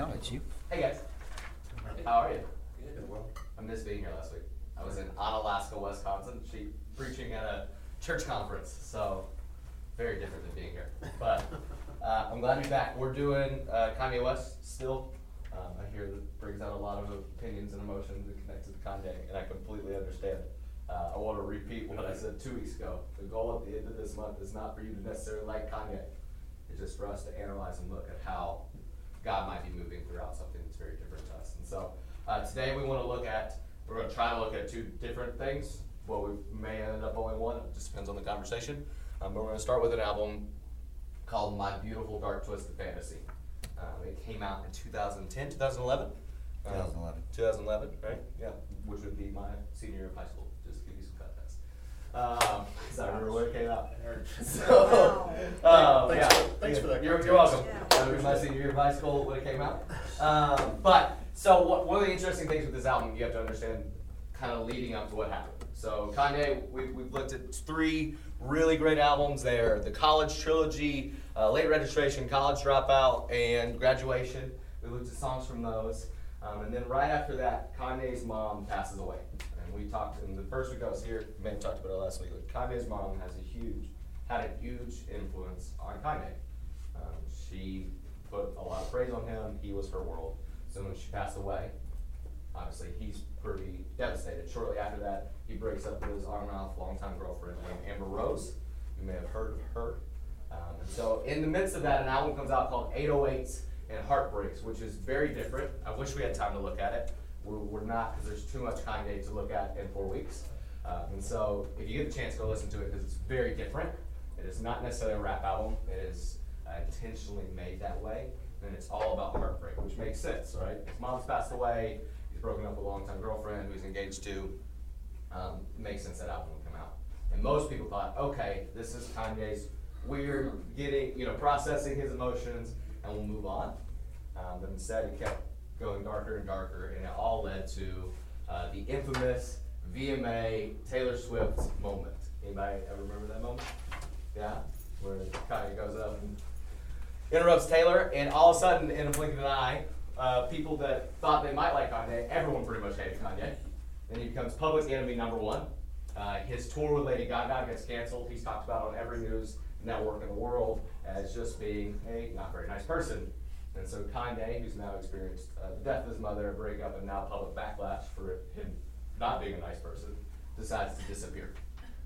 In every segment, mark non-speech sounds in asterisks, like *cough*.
No, it's you. Hey guys, how are you? Good, well, I missed being here last week. I was in Onalaska, Wisconsin, she preaching at a church conference, so very different than being here. But uh, I'm glad to be back. We're doing uh, Kanye West still. Um, I hear that brings out a lot of opinions and emotions that connect to Kanye, and I completely understand. Uh, I want to repeat what I said two weeks ago. The goal at the end of this month is not for you to necessarily like Kanye. It's just for us to analyze and look at how God might be moving throughout something that's very different to us. And so uh, today we want to look at, we're going to try to look at two different things. Well, we may end up only one, it just depends on the conversation. Um, but we're going to start with an album called My Beautiful Dark Twisted Fantasy. Um, it came out in 2010, 2011? Um, 2011. 2011, right? Yeah, which would be my senior year of high school, just to give you some context. Um, 'cause I remember when it came out. *laughs* So, um, Thanks yeah. for- thanks for that You're, you're welcome. context. That was my senior year of high school when it came out. Um, but, so what, one of the interesting things with this album, you have to understand kind of leading up to what happened. So Kanye, we, we've looked at three really great albums there. The College Trilogy, uh, Late Registration, College Dropout, and Graduation. We looked at songs from those. Um, and then right after that, Kanye's mom passes away. And we talked, in the first week I was here, we talked about it last week, like Kanye's mom has a huge, had a huge influence on Kanye. Um, she put a lot of praise on him, he was her world. So when she passed away, obviously he's pretty devastated. Shortly after that, he breaks up with his arm and off longtime girlfriend named Amber Rose. You may have heard of her. Um, and so in the midst of that, an album comes out called 808s and Heartbreaks, which is very different. I wish we had time to look at it. We're, we're not because there's too much Kanye to look at in four weeks. Um, and so if you get the chance, go listen to it because it's very different. It is not necessarily a rap album. It is uh, intentionally made that way. And it's all about heartbreak, which makes sense, right? His mom's passed away. He's broken up with a longtime girlfriend who he's engaged to. Um, it makes sense that album would come out. And most people thought, okay, this is Kanye's weird getting, you know, processing his emotions, and we'll move on. Um, but instead, he kept going darker and darker, and it all led to uh, the infamous VMA Taylor Swift moment. Anybody ever remember that moment? Yeah, where Kanye goes up and interrupts Taylor, and all of a sudden, in a blink of an eye, uh, people that thought they might like Kanye, everyone pretty much hated Kanye. Then he becomes public enemy number one. Uh, his tour with Lady Gaga gets canceled. He's talked about on every news network in the world as just being a not very nice person. And so Kanye, who's now experienced uh, the death of his mother, a breakup, and now public backlash for him not being a nice person, decides to disappear.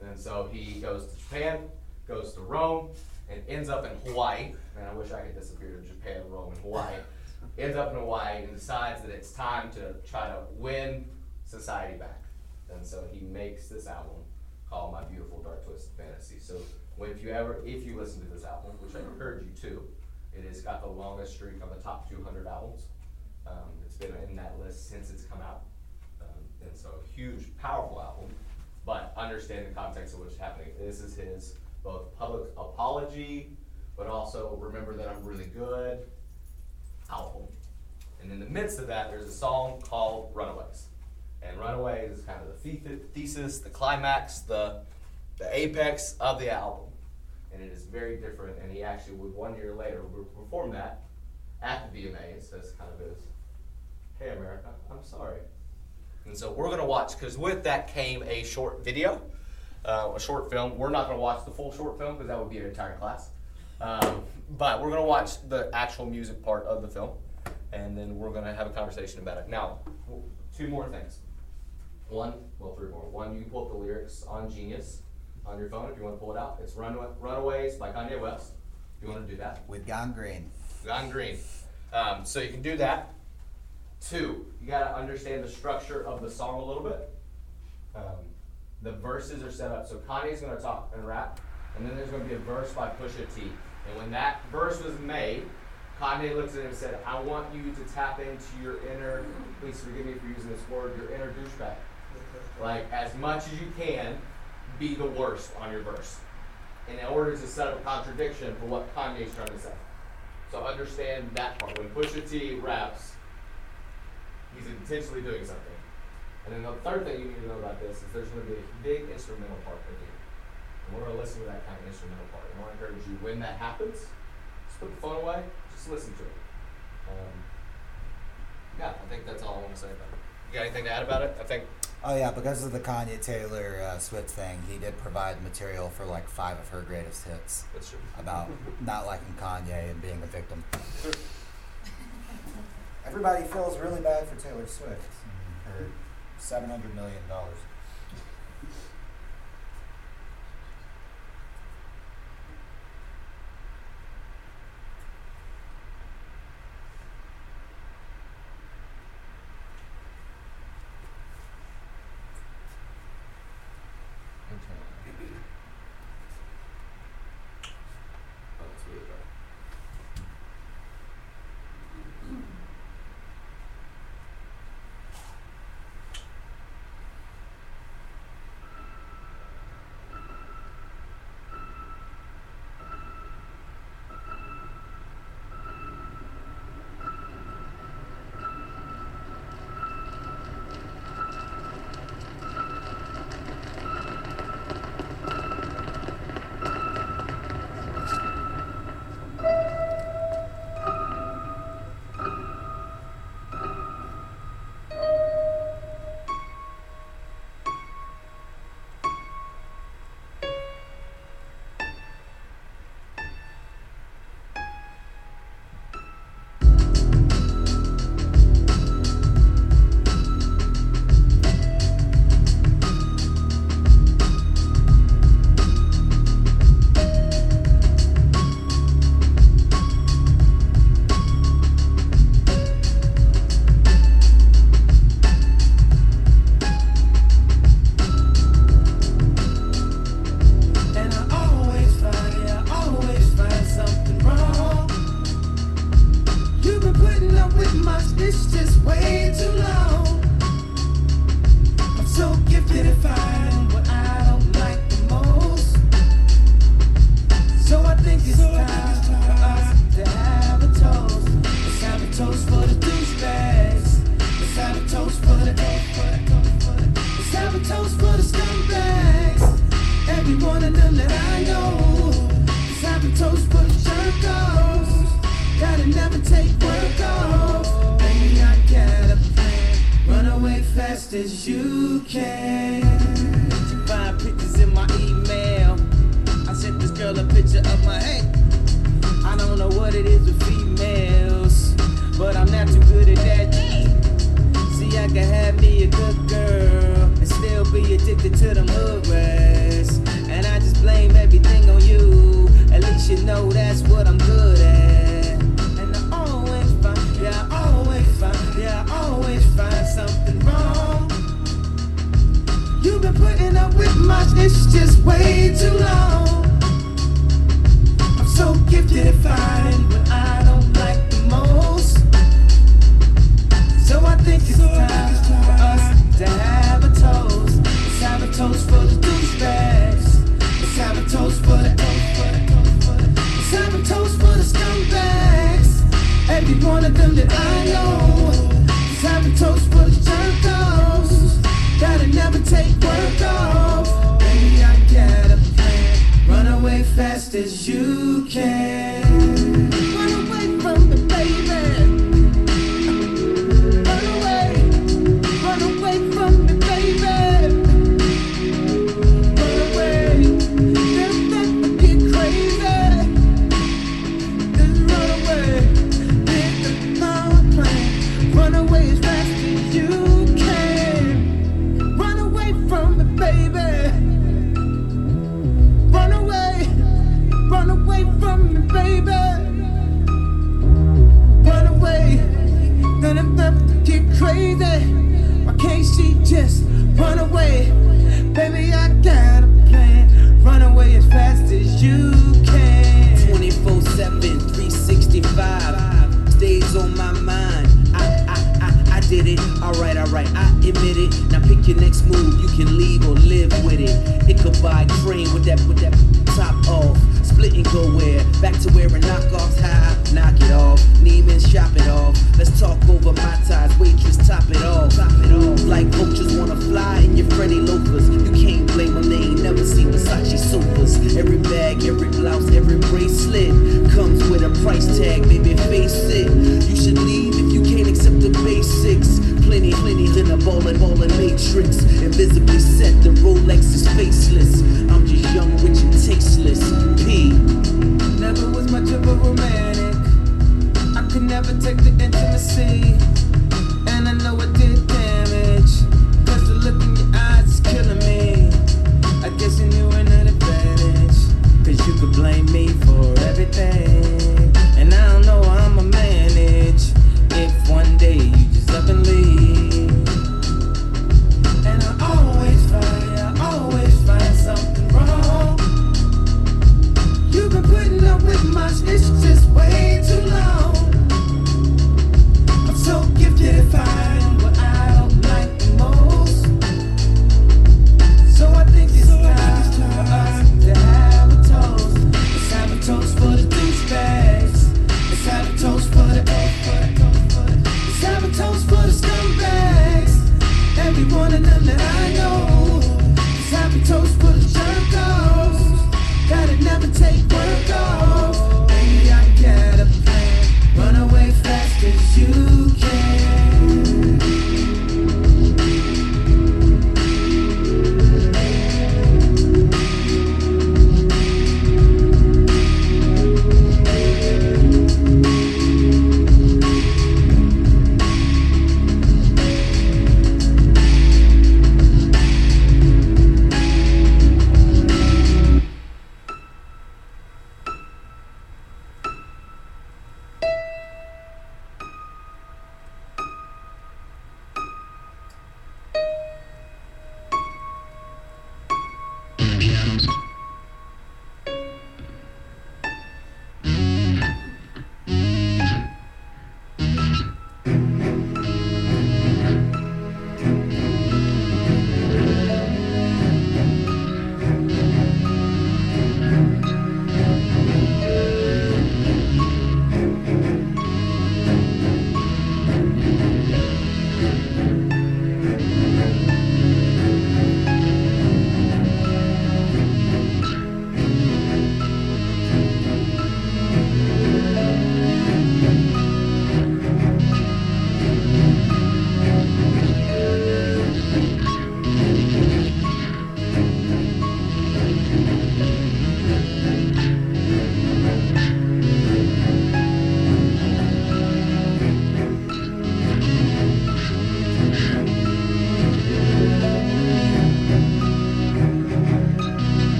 And so he goes to Japan, goes to Rome, and ends up in Hawaii. And I wish I could disappear to Japan, Rome, and Hawaii. ends up in Hawaii and decides that it's time to try to win society back. And so he makes this album called My Beautiful Dark Twisted Fantasy. So if you ever if you listen to this album, which I encourage you to, it has got the longest streak on the top 200 albums. Um, it's been in that list since it's come out. Um, and so a huge, powerful album, but understand the context of what's happening. This is his both public apology, but also remember that I'm really good album. And in the midst of that, there's a song called Runaways. And Runaways is kind of the the- thesis, the climax, the, the apex of the album. And it is very different, and he actually would one year later perform that at the VMAs as kind of his, hey America, I'm sorry. And so we're going to watch, because with that came a short video, uh, a short film. We're not going to watch the full short film because that would be an entire class. Um, but we're going to watch the actual music part of the film, and then we're going to have a conversation about it. Now, two more things. One, well, three more. One, you can pull up the lyrics on Genius on your phone if you want to pull it out. It's Runaway, Runaways by Kanye West. If you want to do that. With Gone Green. Gone green. Um, so you can do that. Two, you got to understand the structure of the song a little bit. Um, the verses are set up. So Kanye's going to talk and rap, and then there's going to be a verse by Pusha T. And when that verse was made, Kanye looks at him and said, I want you to tap into your inner, please forgive me for using this word, your inner douchebag. Like, as much as you can, be the worst on your verse in order to set up a contradiction for what Kanye's trying to say. So understand that part. When Pusha T raps, he's intentionally doing something. And then the third thing you need to know about this is there's going to be a big instrumental part for you. And we're going to listen to that kind of instrumental part. And I encourage you, when that happens, just put the phone away, just listen to it. Um, yeah, I think that's all I want to say about it. You got anything to add about it? I think Oh yeah, because of the Kanye Taylor uh, Swift thing, he did provide material for like five of her greatest hits. That's true. About not liking Kanye and being a victim. *laughs* Everybody feels really bad for Taylor Swift. Her seven hundred million dollars. Get it fine. Alright, alright, I admit it. Now pick your next move, you can leave or live with it. It could buy cream with that, with that top off. Split and go where? Back to wearing knockoffs high. Knock it off. Neiman's shop it off. Let's talk over my ties. Waitress, top it off. Top it off. Like vultures wanna fly in your friendly loafers. You can't blame them, they ain't never seen Versace sofas. Every bag, every blouse, every bracelet comes with a price tag, Maybe face it. You should leave if you can't accept the basics plenty, plenty, in a ball and ball and matrix. Invisibly set, the Rolex is faceless. I'm just young, rich, and tasteless. P. Never was much of a romantic. I could never take the intimacy. And I know it did damage. Cause the look in your eyes is killing me. I guess you knew an advantage. Cause you could blame me for everything. And I don't know how I'ma manage if one day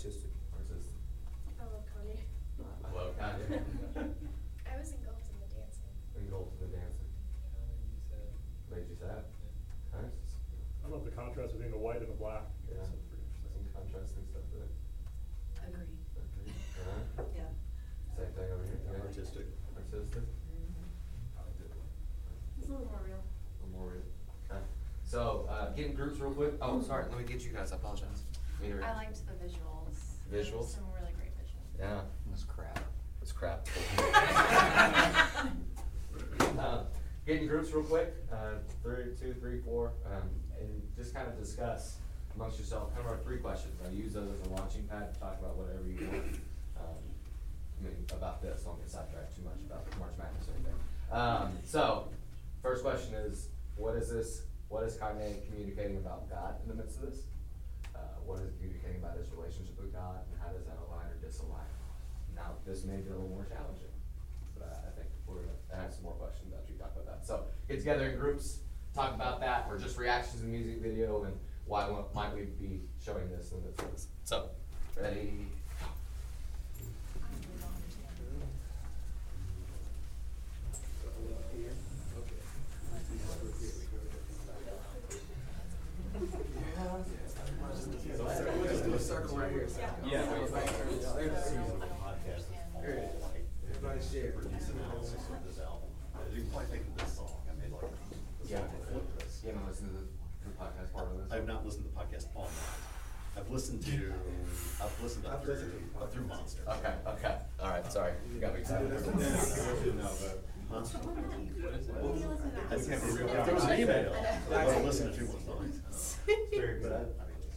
Artistic. Artistic. I love Kanye. Well, *laughs* Kanye. I was engulfed in the dancing. Engulfed in the dancing. Made you sad? Nice. I love the contrast between the white and the black. Yeah. It's pretty Some interesting. contrasting stuff there. Agree. Okay. Alright. Yeah. Same thing over here. Yeah. Artistic. Artistic. It's a little more real. Memorial. Okay. So, uh, getting groups real quick. Oh, sorry, let me get you guys, I apologize. I liked the visuals. There was Visuals? Some really great visuals. Yeah, That's crap. it's crap. *laughs* Uh, Getting groups real quick, uh, three, two, three, four, um, and just kind of discuss amongst yourself, kind of our three questions. I use those as a launching pad to talk about whatever you want. Um, I mean, about this, don't get sidetracked too much about March Madness or anything. Um, so, first question is, what is this, what is Kanye communicating about God in the midst of this? What is communicating about his relationship with God, and how does that align or disalign? Now, this may be a little more challenging, but I think we're gonna have some more questions after you talk about that. So, get together in groups, talk about that, or just reactions to the music video, and why might we be showing this in this? So, ready? go. I really don't understand. circle right here. Yeah. Everybody share. You probably think of this song, I made like. this Yeah. song like this. You haven't listened to the, the podcast part of this? I've not listened to the podcast all night. I've listened to, I've listened to I've through, listened to uh, through Monster. Okay, okay, alright, sorry, you got me excited. No, but Monster. I Listen to can't that. remember. There was an email, but I listened to two more songs. Very. I mean,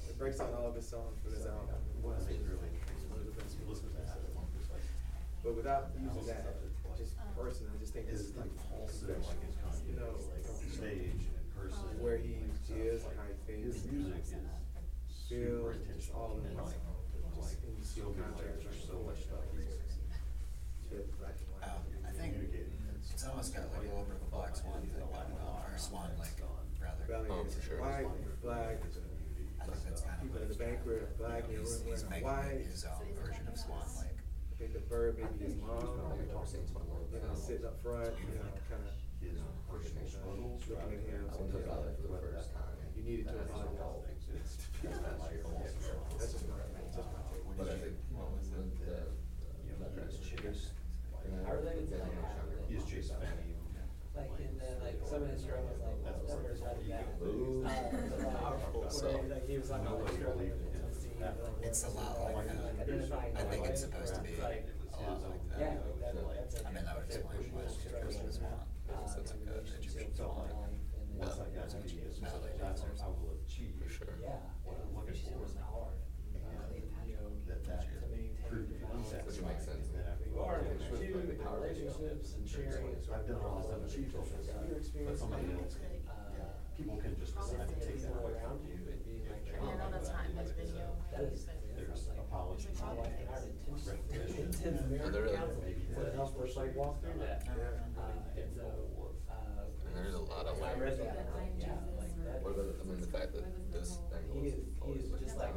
It breaks down all of his songs for this album. What I think really, you listen to that, But without using that, just personally, I just think is it's like like, impulsive, like his Kanye, you know, like on stage and in person. where he is and how he thinks. His music is Feel, super just intentional. all in and like, in so steel good, like, contrast, there's like, so much stuff he's Shit, black and white. Um, I think communicating. it's almost got like a little bit of a black swan thing going on, or a swan lake, rather. Oh, for sure. white, black, I think that's kind of. people what in the he's doing. banquet are black, and He's, he's wearing making white. his own version of Swan Lake. I think the bird maybe his mom, you know, sitting up front, you know, kinda His personal struggles. looking at him. I went to Valley for the first time. You needed to And I But I think, well, the, You the. Like in the, like some of his struggles, like That's what's numbers like, had that. can lose. But like, So, where, like he was talking about nobody struggling believed in him. Tennessee, like, It's a lot like, that. I think it's supposed to be a lot like that. Yeah, that, that's a. I mean, that would explain why she chose the swan. It's like a Egyptian relationship, swan. life, and then That's like, that's what he is. Now they That's do. what I will achieve. For sure. Yeah. What I'm looking Which for. is hard. uh, you know, That, that to maintain the balance. Which makes sense. And You are, you two, the power relationships and sharing. I've done all this other shit, Your experience. but somebody else can, Uh, people can just decide to take that around you you. and being like. And then all the time, his video, That is, he's been- There's. My wife and I are intense, Recognition. intense marriage they're really- counseling, so it helps us like walk through that. Uh, and so, uh. And there's a lot of I layers. read that, like, yeah, like that. What about, fact that this angle He is is, he always is like. just like.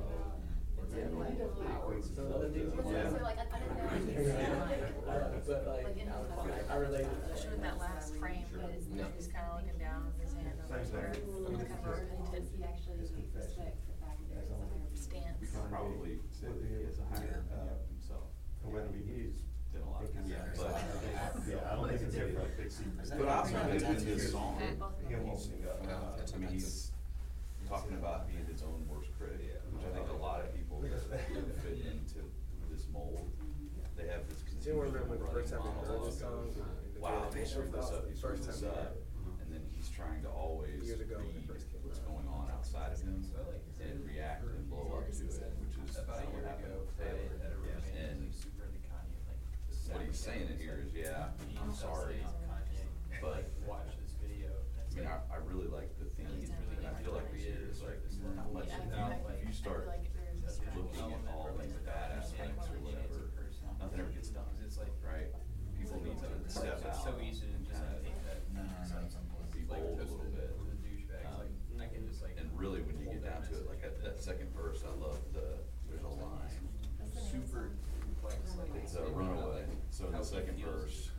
Some other dudes. Yeah. So, like, I- I didn't know. *laughs* Uh, *laughs* But like, Like, in his I I related. I that last frame, but his, Yeah. he's kinda looking down with his hand on his Same heart. thing. He's kind of repentant. He actually respects the fact that there's a higher stance. Probably said that he has a higher opinion himself. And whether he needs, then a lot of people. Yeah, But, yeah, I don't think it's any like big secret. Is that But also Yeah, in this song, Both of them. he's, Yeah, uh, that's I mean, he's talking about being his own worst critic, which I think a lot of people that fit into this mold, they have this. Do you remember when the first time we heard this monologue song? of, and the Wow, he video screwed this up, he the screwed first this time we up, heard it? and then he's trying to always Years ago when it read first came what's out. going on outside of him and react and blow up to it, which is kind of what happened with Taylor. And what he's saying in here is, yeah, I'm sorry, but watch this video. I mean, I, I really like the theme, and I feel like we did, it's like, not much Yeah, now, like if you start like of looking at all like the bad aspects or whatever, nothing ever gets done, it's like, right? People need to step out. so easy to just like take that. No, no, no. Be bold a little bit. The like, um, I can just like. And really, when you get down to it, like at that second verse, I love the, there's a line, super complex, like. it's a runaway, so in the second verse,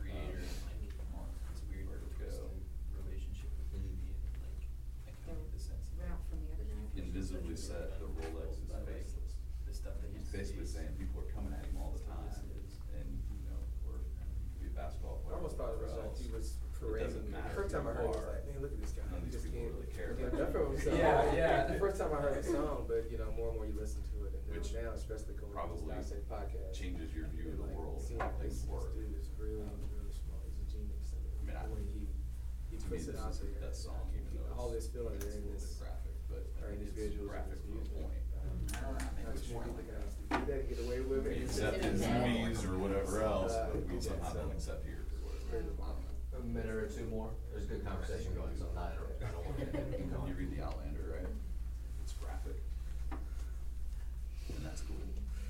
probably this Dissect podcast, changes your view of the world, seeing how this, this dude is really, Um, really smart. He's a genius. I mean, I- the he he To me, puts this it out is there. that song, even though all it's, this feeling it's a in little this, bit graphic, but I or in think these it's visuals. graphic and to a music. point. Um, Maybe That's it's more more people like can do that and get away with We it. accept It's his bad. movies or whatever else, Uh, but we yeah, somehow so- don't accept yours or whatever. Very wild. A minute or two more. There's good conversation going, so I'm not. I don't want to. *laughs* You read the Outlander, right? It's graphic. And that's cool.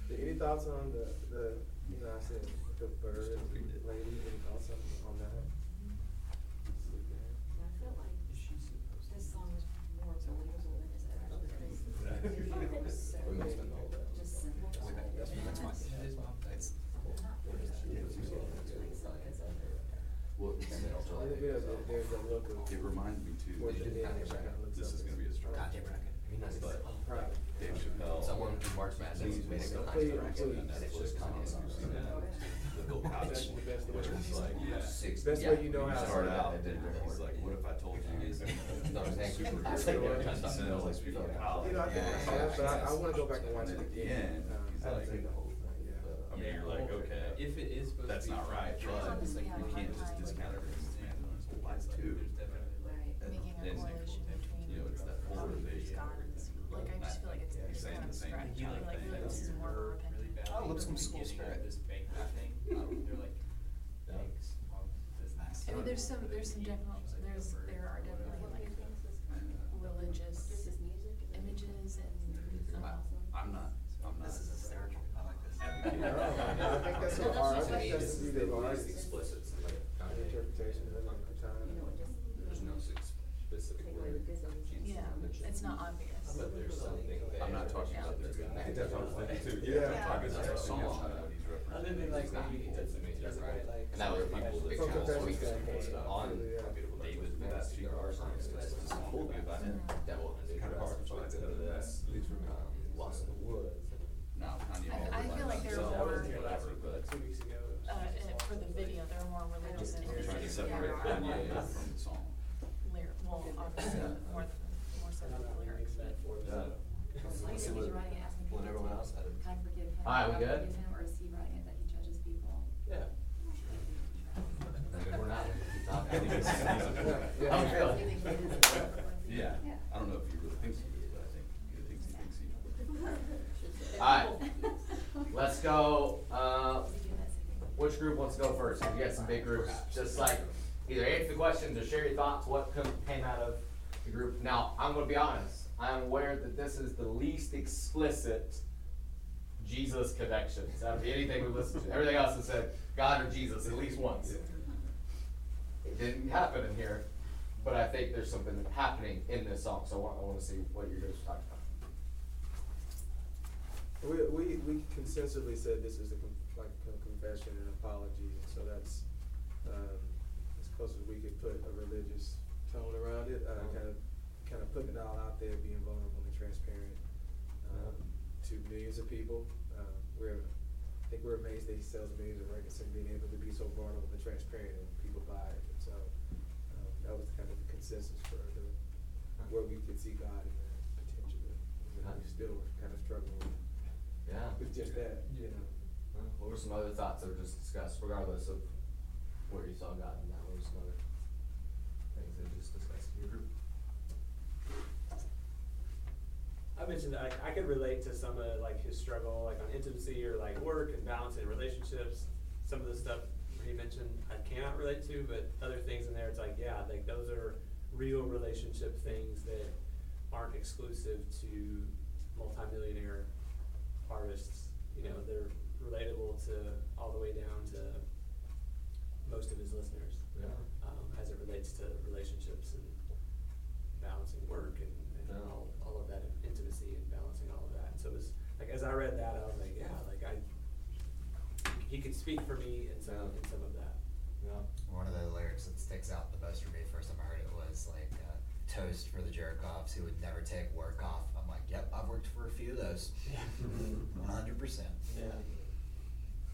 Any thoughts on the, the, you know, I said the bird Just lady, any thoughts on, on that? I feel like this song is more believable than his other because the so We must have known that. just simple. That's- that's fine. And It's- not really like some of his other. Well, there's a, look of. It reminds me too, Towards the that end, it kinda looks this is gonna be a struggle. Goddamn bracket. I mean, that's- But I'm proud. Dave Chappelle. Someone who March Madness Please, made a please, good please, bracket, and it's just Kanye's You've the Bill Cosby That's one, best way. like, yeah. Six- Best yeah, you know You how. start to- out, and then he's like, what if I told you? *laughs* No, I'm saying- Super I'm good. saying- He sends like people to college. You know, I think I have, but I, I wanna go back and watch it then at the again. Um, he's I haven't like, the whole thing, yeah. I mean, you're like, okay. If it is supposed to That's be not right, I but you have a hard can't just discount it because this man learns whole life Like, too. there's definitely like- Right, And making a then, correlation between You know, it's that how we use polarization and guns. everything. Like, I just feel like it's, He's it's saying kind of the same scratchy, kind of like, I feel thing. like this is more of a really repetitive. badly Oh, looks from some school beginning of spirit. This bank thing, um, they're like, banks on business. I mean, there's some, there's some definite, there's, there are definitely like religious images and, um, I'm not, I'm not. This is hysterical. I like this. advocating. No, I think that's what art, I To think me, that's this the is beauty the of art. least explicit. The interpretation of it at the time. There's no s- specific word. yeah, it's not obvious. But there's something there. I'm not talking about their good. I think that's what I'm thinking too. Yeah, Yeah. I'm talking about their song, Yeah. what he's referencing. Other than like It's not maybe equal it's to me, doesn't right? really, like. And that was people, big From channels, confession tweets standpoint, stuff on yeah. David That That's cheap our art song. song, it's just about it. Kind of hard to find it. Lost in the woods. No, Kanye. I- I feel like they're So, more- whatever, but Two weeks ago. Uh, for the video, they're more religious and. you're trying to separate Kanye from the song. Well, obviously, more than, more so than the lyrics, but. Yeah. It, people everyone else had. Him. All right, we not good him, or is he writing it that he judges people? Yeah. Good, we're not. Keep talking. I think it's- Yeah. How you feeling? Do you think he is? Yeah, I don't know if he really thinks he is, but I think he thinks he thinks he. Alright, let's go, uh, which group wants to go first? You got some big groups, just like, either answer the questions or share your thoughts, what came out of the group. Now, I'm gonna be honest, I'm aware that this is the least explicit Jesus connections out of anything we listened to. Everything else has said God or Jesus at least once. It didn't happen in here, but I think there's something happening in this song, so I want, I wanna see what you guys are talking about. We, we, we consensually said this is a, like, a confession and apology, and so that's, um, as close as we could put a religious tone around it, uh, kind of, kind of putting it all out there, being vulnerable and transparent, um, to millions of people. Um, we're, I think we're amazed that he sells millions of records and being able to be so vulnerable and transparent and people buy it, and so, um, that was kind of the consensus for the, where we could see God in that potentially. And we still kind of struggle with Yeah. with just that, you know. Well, What were some other thoughts that were just discussed, regardless of where you saw God in that? What were some other things that were just discussed in your group? I mentioned I, I could relate to some of like his struggle, like on intimacy or like work and balance in relationships. Some of the stuff he mentioned I cannot relate to, but other things in there, it's like, yeah, like those are real relationship things that aren't exclusive to multimillionaire artists. You know, they're relatable to all the way down to most of his listeners. Yeah. Um, as it relates to relationships and balancing work and, and Yeah. all, all of that intimacy and balancing all of that. So it was, like, as I read that, I was like, yeah, like I, he could speak for me in some, in some of that. Yeah. One of the lyrics that sticks out the most for me, first time I heard it, was like, uh, toast for the jerk offs who would never take work off. I'm like, Yep, I've worked for a few of those. One *laughs* hundred percent. Yeah.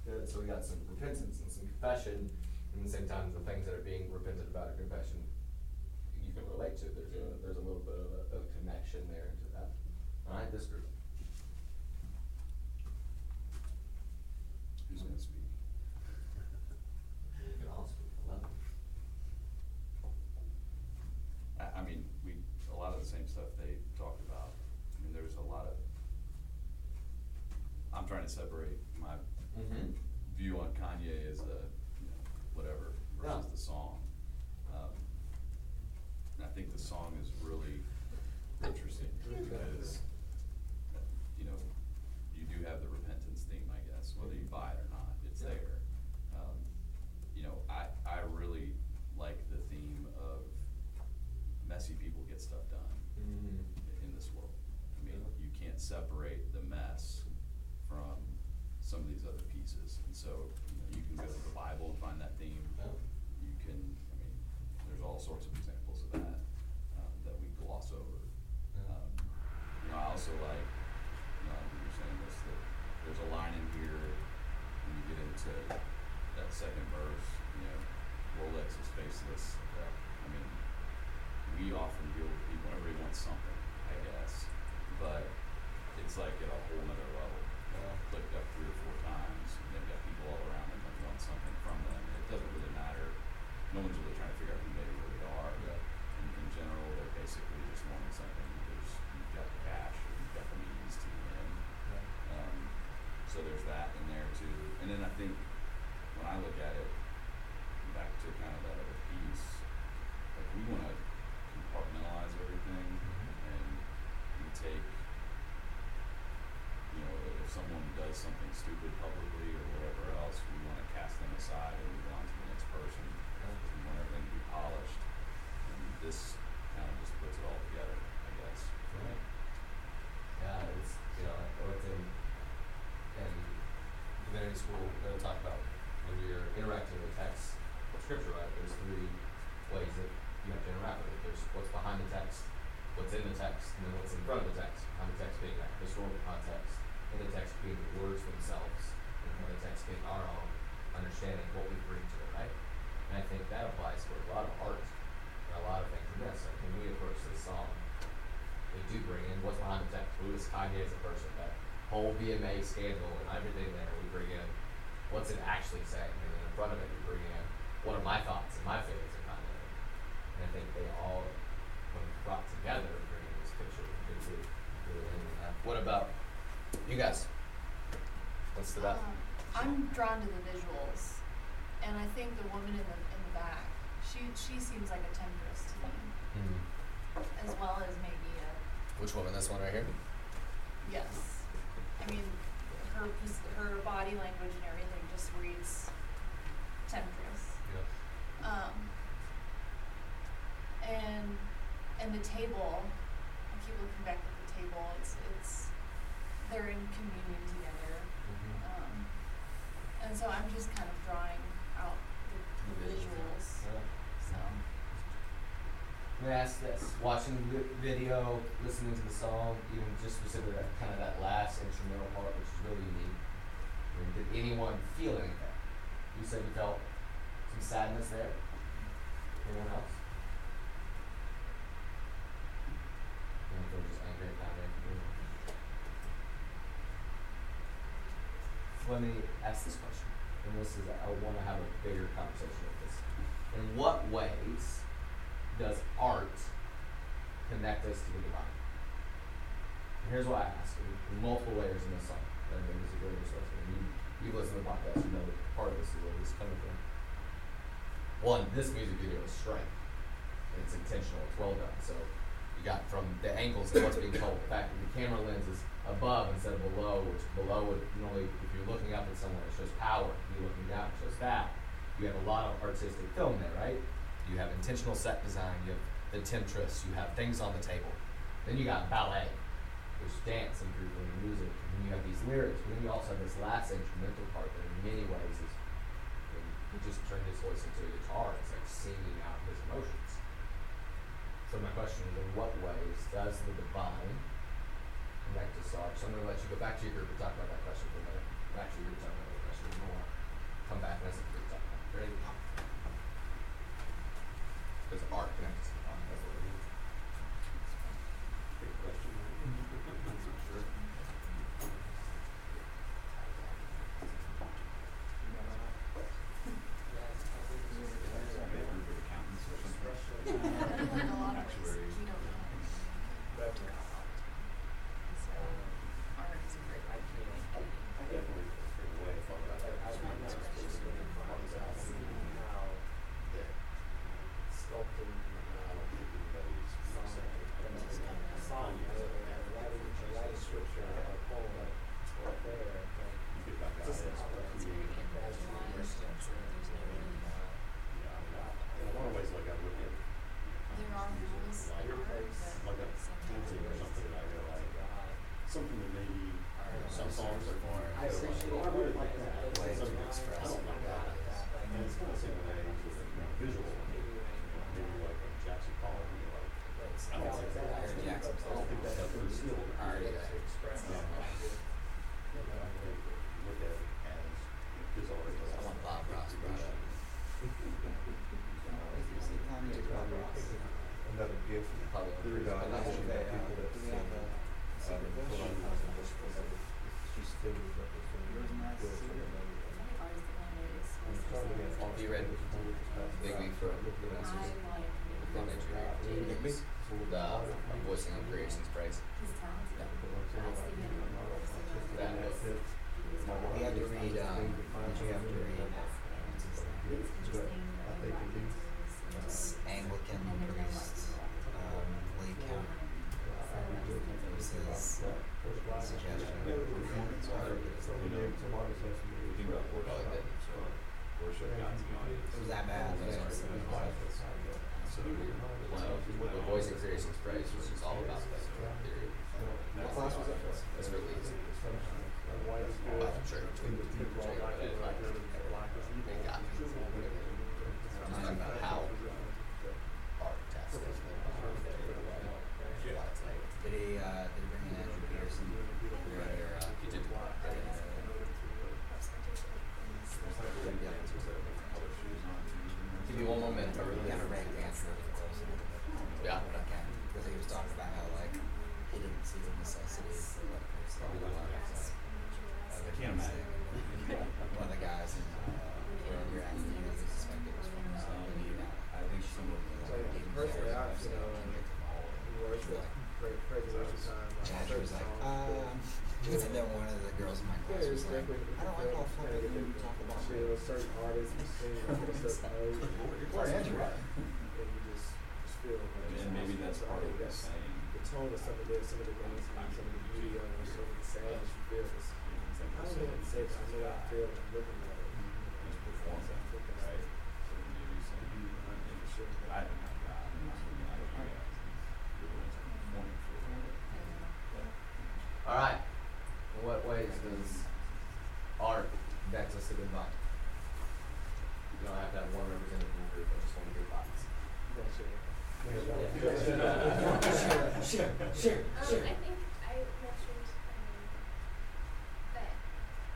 Good, so we got some repentance and some confession, and at the same time, the things that are being repented about in confession, you can relate to, there's a, there's a little bit of a, of connection there to that. Alright, this group. Who's gonna speak? You can all speak, I love it. I, I mean, we, a lot of the same stuff they talked about. I mean, there's a lot of, I'm trying to separate my Mhm. view on Kanye as a, you know, whatever, versus Yeah. the song. Um, And I think the song is really interesting because, uh, you know, you do have the repentance theme, I guess, whether you buy it or not, it's Yeah. there. Um, You know, I, I really like the theme of messy people get stuff done Mhm. in this world. I mean, you can't separate the mess from some of these other pieces. And so, you know, you can go to the Bible and find that theme. Yeah. You can, I mean, there's all sorts of examples of that, um, that we gloss over. Yeah. Um, You know, I also like, you know, I think you're saying this, that there's a line in here, when you get into that second verse, you know, Rolex is faceless. Yeah. I mean, we often deal with people, everybody wants something, I guess, but it's like at a whole nother level. Yeah. Clicked up three or four times, and they've got people all around them that want something from them, and it doesn't really matter. No one's really trying to figure out who they really are. Yeah. In, in general, they're basically just wanting something because you've got the cash or you've got the means to the end. Um, so there's that in there too. And then I think when I look at it, back to kind of that other piece, like we wanna compartmentalize everything and we take, you know, if someone does something stupid publicly or whatever else, we wanna cast them aside and move on to the next person. Because we want everything to be polished. And this kind of just puts it all together, I guess. Right. Yeah, it's, you know, I worked in, in divinity school, they'll talk about when you're interacting with text of scripture, right, there's three ways that you have to interact with it. There's what's behind the text, what's in the text, and then what's in front of the text. Behind the text being that historical context, the text being the words themselves, and front the text being our own understanding, what we bring to it, right? And I think that applies for a lot of art and a lot of things in this. Like when we approach this song, they do bring in what's behind the text. Who is Kanye as a person? That whole VMA scandal and everything there. We bring in what's it actually saying, and then in front of it, we bring in what are my thoughts and my feelings of Kanye. And I think they all, when brought together, bring in this picture. They do really in that. What about you guys? What's the best? Um, I'm drawn to the visuals, and I think the woman in the in the back, she she seems like a temptress to me, Hmm. as well as maybe a Which woman? This one right here. yes. I mean, her her body language and everything just reads temptress. Yeah. Um, and and the table, I keep looking back at the table. It's it's they're in communion together. Mm-hmm. Um, and so I'm just kind of drawing out the, the visuals. So Let me ask this: Watching the video, listening to the song, even just specifically that kind of that last instrumental part, which is really unique. I mean, did anyone feel anything? You said you felt some sadness there. Anyone else? Anyone feel just angry at Kanye? So let me ask this question, and this is I want to have a bigger conversation with this. In what ways does art connect us to the divine? And here's why I ask. Multiple layers in this song. I think is a great resource. And you, you've listened to the podcast, you know part of this is where this is coming from. One, this music video is strength. It's intentional, it's well done. So you got from the angles of what's being told, the fact that the camera lens is above instead of below, which below would normally, if you're looking up at someone, it shows power. If you're looking down, it shows that. You have a lot of artistic film there, right? You have intentional set design, you have the temptress, you have things on the table. Then you got ballet, which dance and group and music, and then you have these lyrics, but then you also have this last instrumental part that in many ways is he just turned his voice into a guitar, it's like singing out his emotions. So my question is, in what ways does the divine connect to Sarge. So I'm gonna let you go back to your group and talk about that question for a minute. Back to your group, talk about that question. we'll come back and as a talk about it. Ready? Because art connects. essentially, or like That that book. We had to read, um, did you have to read It's interesting I think he it is. writes Anglican and then there's no like priest, um, Lee County? It was his suggestion. It's hard. We think about worship, Probably did. worship God's body. It was that bad. Yeah. So, well, The voicing creation's praise, which is all about that theory. What class was that? It's really easy. I'm sure between the two, but it like, it got me. Just talking about how art tests. Did he, uh, did he bring in Andrew Peterson? Or, uh, He did. Give me one more minute, I We really gotta rank Andrew close. Yeah. Okay, because he was talking about how like, he didn't see the necessity for like, there's probably a lot of like, I can't imagine. One of the guys in, uh, where we were at, he was suspected was from, uh, Indiana. I think some of the. So personally, I, you know, in worship, pray, praise and worship time, like And Andrew was certain like, songs. um, and then one of the girls in my Yeah, class it's was like, definitely. I don't like how kinda fucking get you the talk about Chill, certain artists, you sing like in a certain mode. Poor Andrew. And you just, just feel. like And maybe that's so part of think the saying. The tone of some of this, some of the dancing, some of the beauty of it, some of the sadness you feel is, I don't know what to say, but I know what I feel when I'm looking at it. Mm-hmm. He's performing, So I think that's right? So maybe some, for sure. I don't have that, I'm not looking at it, yeah. You're the ones performing for it. All right. In what ways does art connect us to goodbye? You don't have to have one representative group, I just want to hear thoughts. Sure, sure, Um, I think I mentioned um, that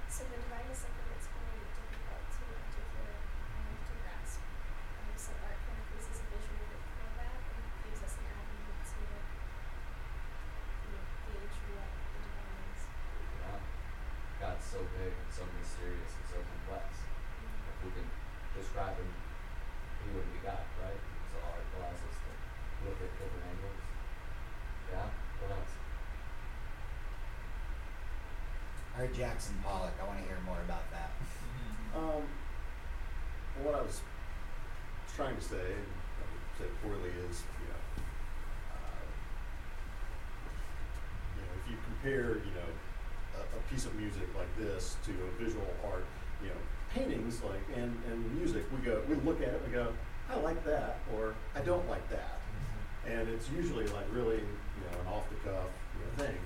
so the divine is something that's very difficult to articulate um, to grasp. Um, so art kind of gives us a visual for that and gives us an avenue to you know, gauge what the divine is. Yeah. God's so big and so mysterious and so complex. If we can describe him, he wouldn't be God, right? So art allows us to look at different angles. Yeah? What else? I Jackson Pollock, I wanna hear more about that. Um, what I was trying to say, and I would say poorly, is, you know, uh, you know, if you compare, you know, a, a piece of music like this to a visual art, you know, paintings like and, and music, we go, we look at it, we go, I like that, or I don't like that, and it's usually like really, you know, an off the cuff, you know, thing.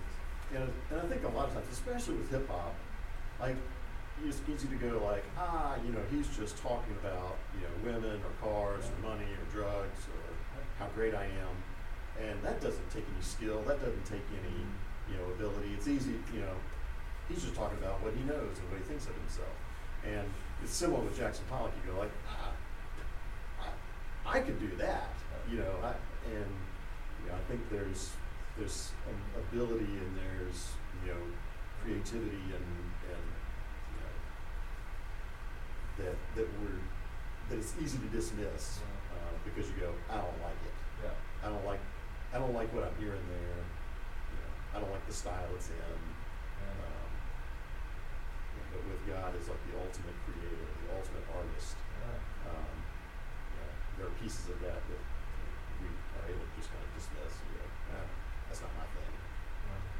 And, and I think a lot of times, especially with hip hop, like it's easy to go like, ah, you know, he's just talking about, you know, women or cars or money or drugs or how great I am. And that doesn't take any skill, that doesn't take any you know, ability. It's easy, you know, he's just talking about what he knows and what he thinks of himself. And it's similar with Jackson Pollock. You go like, ah, I, I could do that, you know. I, and you know, I think there's there's ability and there's you know creativity and and you know, that that we're that it's easy to dismiss uh, because you go, I don't like it. Yeah. I don't like I don't like what I'm hearing there. You know, I don't like the style it's in. Um, yeah, but with God is like the ultimate creator, the ultimate artist. Um, there are pieces of that that we are able to just kind of dismiss. You know, ah, that's not my thing.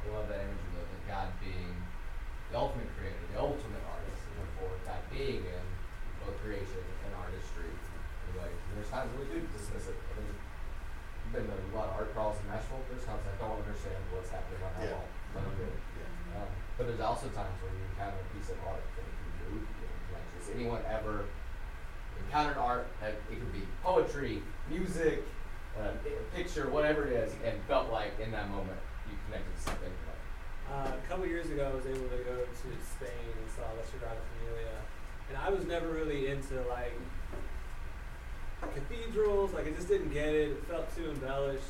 I love that image of the, the God being the ultimate creator, the ultimate artist, and therefore God being in both creation and artistry. Anyway, there's times when we do dismiss it. I mean, I've been to a lot of art crawls in Nashville. There's times I don't understand what's happening on that Yeah. wall. I don't get it. Yeah. Um, but there's also times when you encounter a piece of art that can move you and connect. Has anyone ever encountered art? That it could be poetry, music, uh, a picture, whatever it is, and felt like in that moment you connected to something. Uh, a couple years ago, I was able to go to Spain and saw La Sagrada Familia, and I was never really into like cathedrals. Like I just didn't get it. It felt too embellished.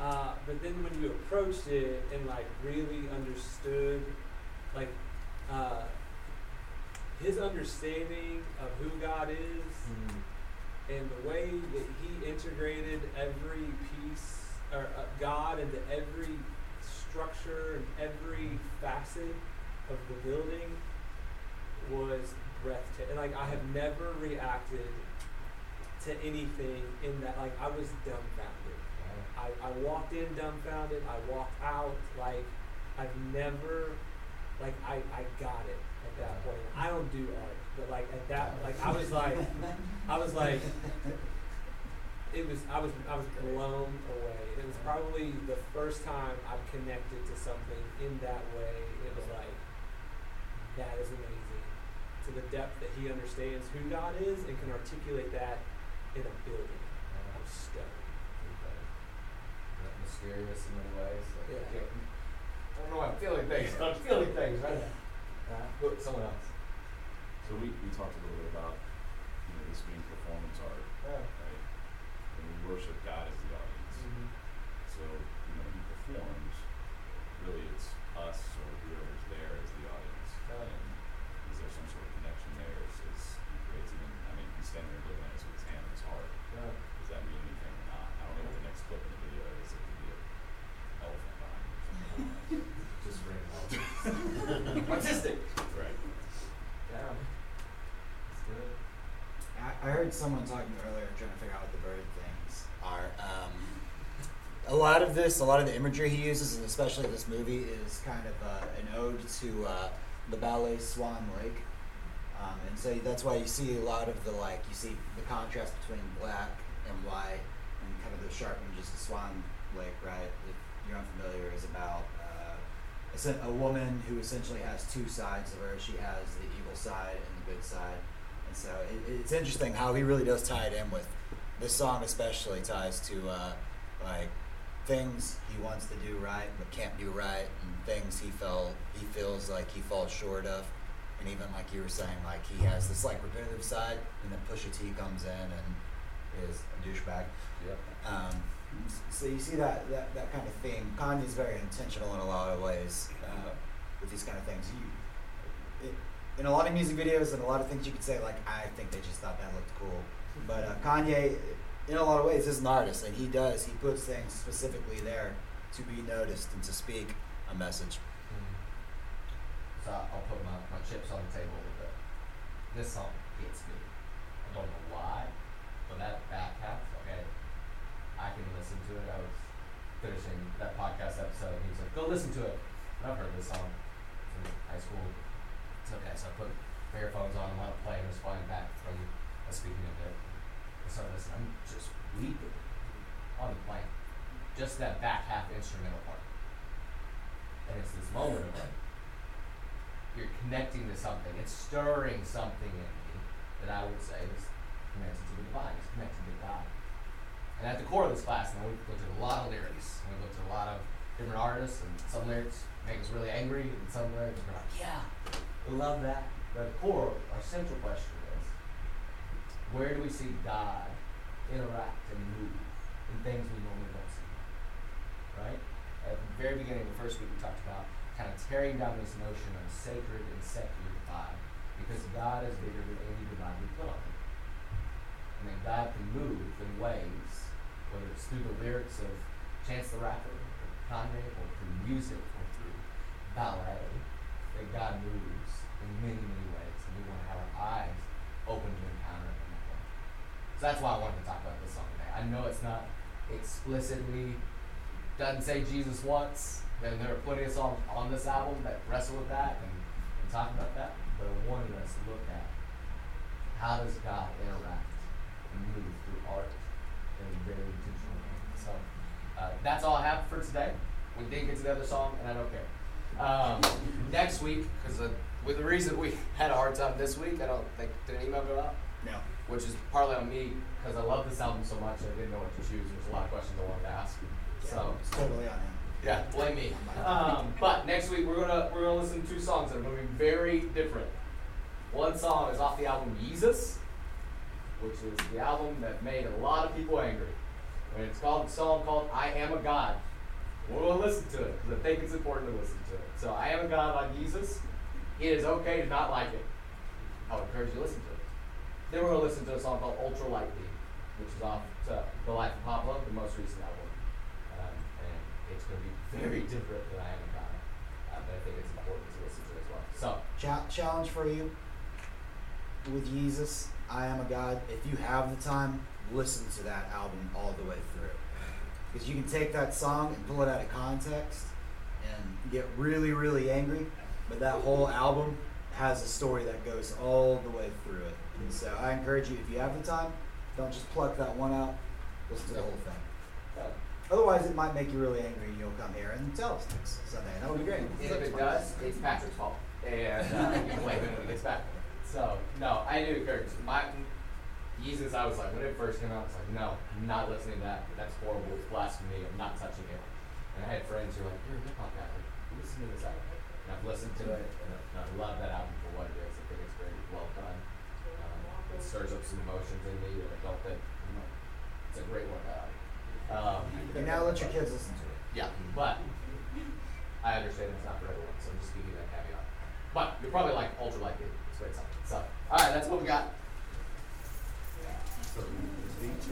Uh, but then when you approached it and like really understood, like uh, his understanding of who God is and the way that he integrated every piece or uh, God into every structure and every facet of the building was breathtaking. Like I have never reacted to anything in that. Like I was dumbfounded. I, I walked in dumbfounded. I walked out like I've never like I, I got it at that point. I don't do art, but like at that like I was like I was like it was I was I was blown away. It was probably the first time I've connected to something in that way. It was like that is amazing. To the depth that he understands who God is and can articulate that in a building. I'm stoked. that mysterious in many ways. Like, Yeah. I, don't know. I'm feeling things. I'm feeling things. Right. Uh, but someone else. So we, we talked a little bit about, you know, this being performance art, Yeah. Right? And we worship God as the audience. Mm-hmm. So, you know, he performs, really it's us or whoever's there as the audience. Yeah. And is there some sort of connection there? Is, is he creates even, I mean, he's standing there looking at us with his hand on his heart. Yeah. Does that mean anything or not? I don't know what the next clip in the video is. It could be an elephant behind or something. *laughs* Just random. *laughs* Artistic. Right. Yeah. It's good. I, I heard someone talking earlier, trying to figure out what the bird things are. Um, a lot of this, a lot of the imagery he uses, and especially this movie, is kind of uh, an ode to uh, the ballet Swan Lake. Um, and so that's why you see a lot of the like, you see the contrast between black and white, and kind of the sharp images of Swan Lake, right? If you're unfamiliar, is about uh, a woman who essentially has two sides of her. She has the evil side and the good side. And so it, it's interesting how he really does tie it in with this song, especially ties to uh, like things he wants to do right but can't do right, and things he felt he feels like he falls short of. And even like you were saying, like he has this like repetitive side, and then Pusha T comes in and is a douchebag. Yep. Um, so you see that, that, that kind of theme. Kanye's very intentional in a lot of ways uh, with these kind of things. You, it, in a lot of music videos and a lot of things you could say like, I think they just thought that looked cool. But uh, Kanye, in a lot of ways, this is an artist, and he does. He puts things specifically there to be noticed and to speak a message. Hmm. So I'll put my, my chips on the table a little bit. This song gets me. I don't know why, but that back half, okay, I can listen to it. I was finishing that podcast episode, and he was like, "Go listen to it." And I've heard this song from high school. It's okay, so I put earphones on, and let it play, and was flying back from a speaking of it. Listening. I'm just weeping on the plane. Just that back half instrumental part, and it's this moment of like you're connecting to something. It's stirring something in me that I would say is connected to the divine. It's connected to God. And at the core of this class, now we looked at a lot of lyrics, and we looked at a lot of different artists, and some lyrics make us really angry, and some lyrics we're like, yeah, we love that. But The core, our central question is, where do we see God interact and move in things we normally don't see? Right? At the very beginning of the first week, we talked about kind of tearing down this notion of sacred and secular divide, because God is bigger than any divide we put on him. And then God can move in ways, whether it's through the lyrics of Chance the Rapper, or Kanye, or through music, or through ballet, that God moves in many, many ways, and we want to have our eyes open to encounter that. So that's why I wanted to talk about this song today. I know it's not explicitly doesn't say Jesus once, and there are plenty of songs on this album that wrestle with that and, and talk about that. But I wanted us to look at how does God interact and move through art in a very intentional way. So uh, that's all I have for today. We didn't get to the other song, and I don't care. Um, next week, because uh, with the reason we *laughs* had a hard time this week, I don't think did an email go out. No. Which is partly on me because I love this album so much I didn't know what to choose. There's a lot of questions I wanted to ask. So It's totally on him. yeah, blame me. Um, *laughs* but next week we're gonna we're gonna listen to two songs that are gonna be very different. One song is off the album Yeezus, which is the album that made a lot of people angry. And it's called a song called I Am a God. We're gonna listen to it because I think it's important to listen to it. So I Am a God by Yeezus. It is okay to not like it. I would encourage you to listen to it. Then we're gonna listen to a song called Ultra Light Beam, which is off to The Life of Pablo, the most recent album. Um, and it's going to be very different than I Am a God. Uh, but I think it's important to listen to as well. So, Cha- challenge for you with Yeezus, I am a God. If you have the time, listen to that album all the way through. Because you can take that song and pull it out of context and get really, really angry. But that whole album has a story that goes all the way through it. And so I encourage you, if you have the time, don't just pluck that one out, listen to the whole thing. uh, Otherwise, it might make you really angry and you'll come here and tell us next Sunday. That would be great. if it does, it's Patrick's fault. And uh, you when it gets back. So, no, I do encourage my Jesus. I was like, when it first came out, I was like, no, I'm not listening to that. That's horrible. It's blasphemy. I'm not touching it. And I had friends who were like, you're a hip hop guy. Like, listen to this album. And I've listened to it, and I love that album stirs up some emotions in me that I don't think you know, it's a great workout. Um, now let your kids listen to it. Yeah, but I understand it's not for everyone, so I'm just giving you that caveat. But you're probably like ultra like me. It's great stuff. So, all right, that's what we got.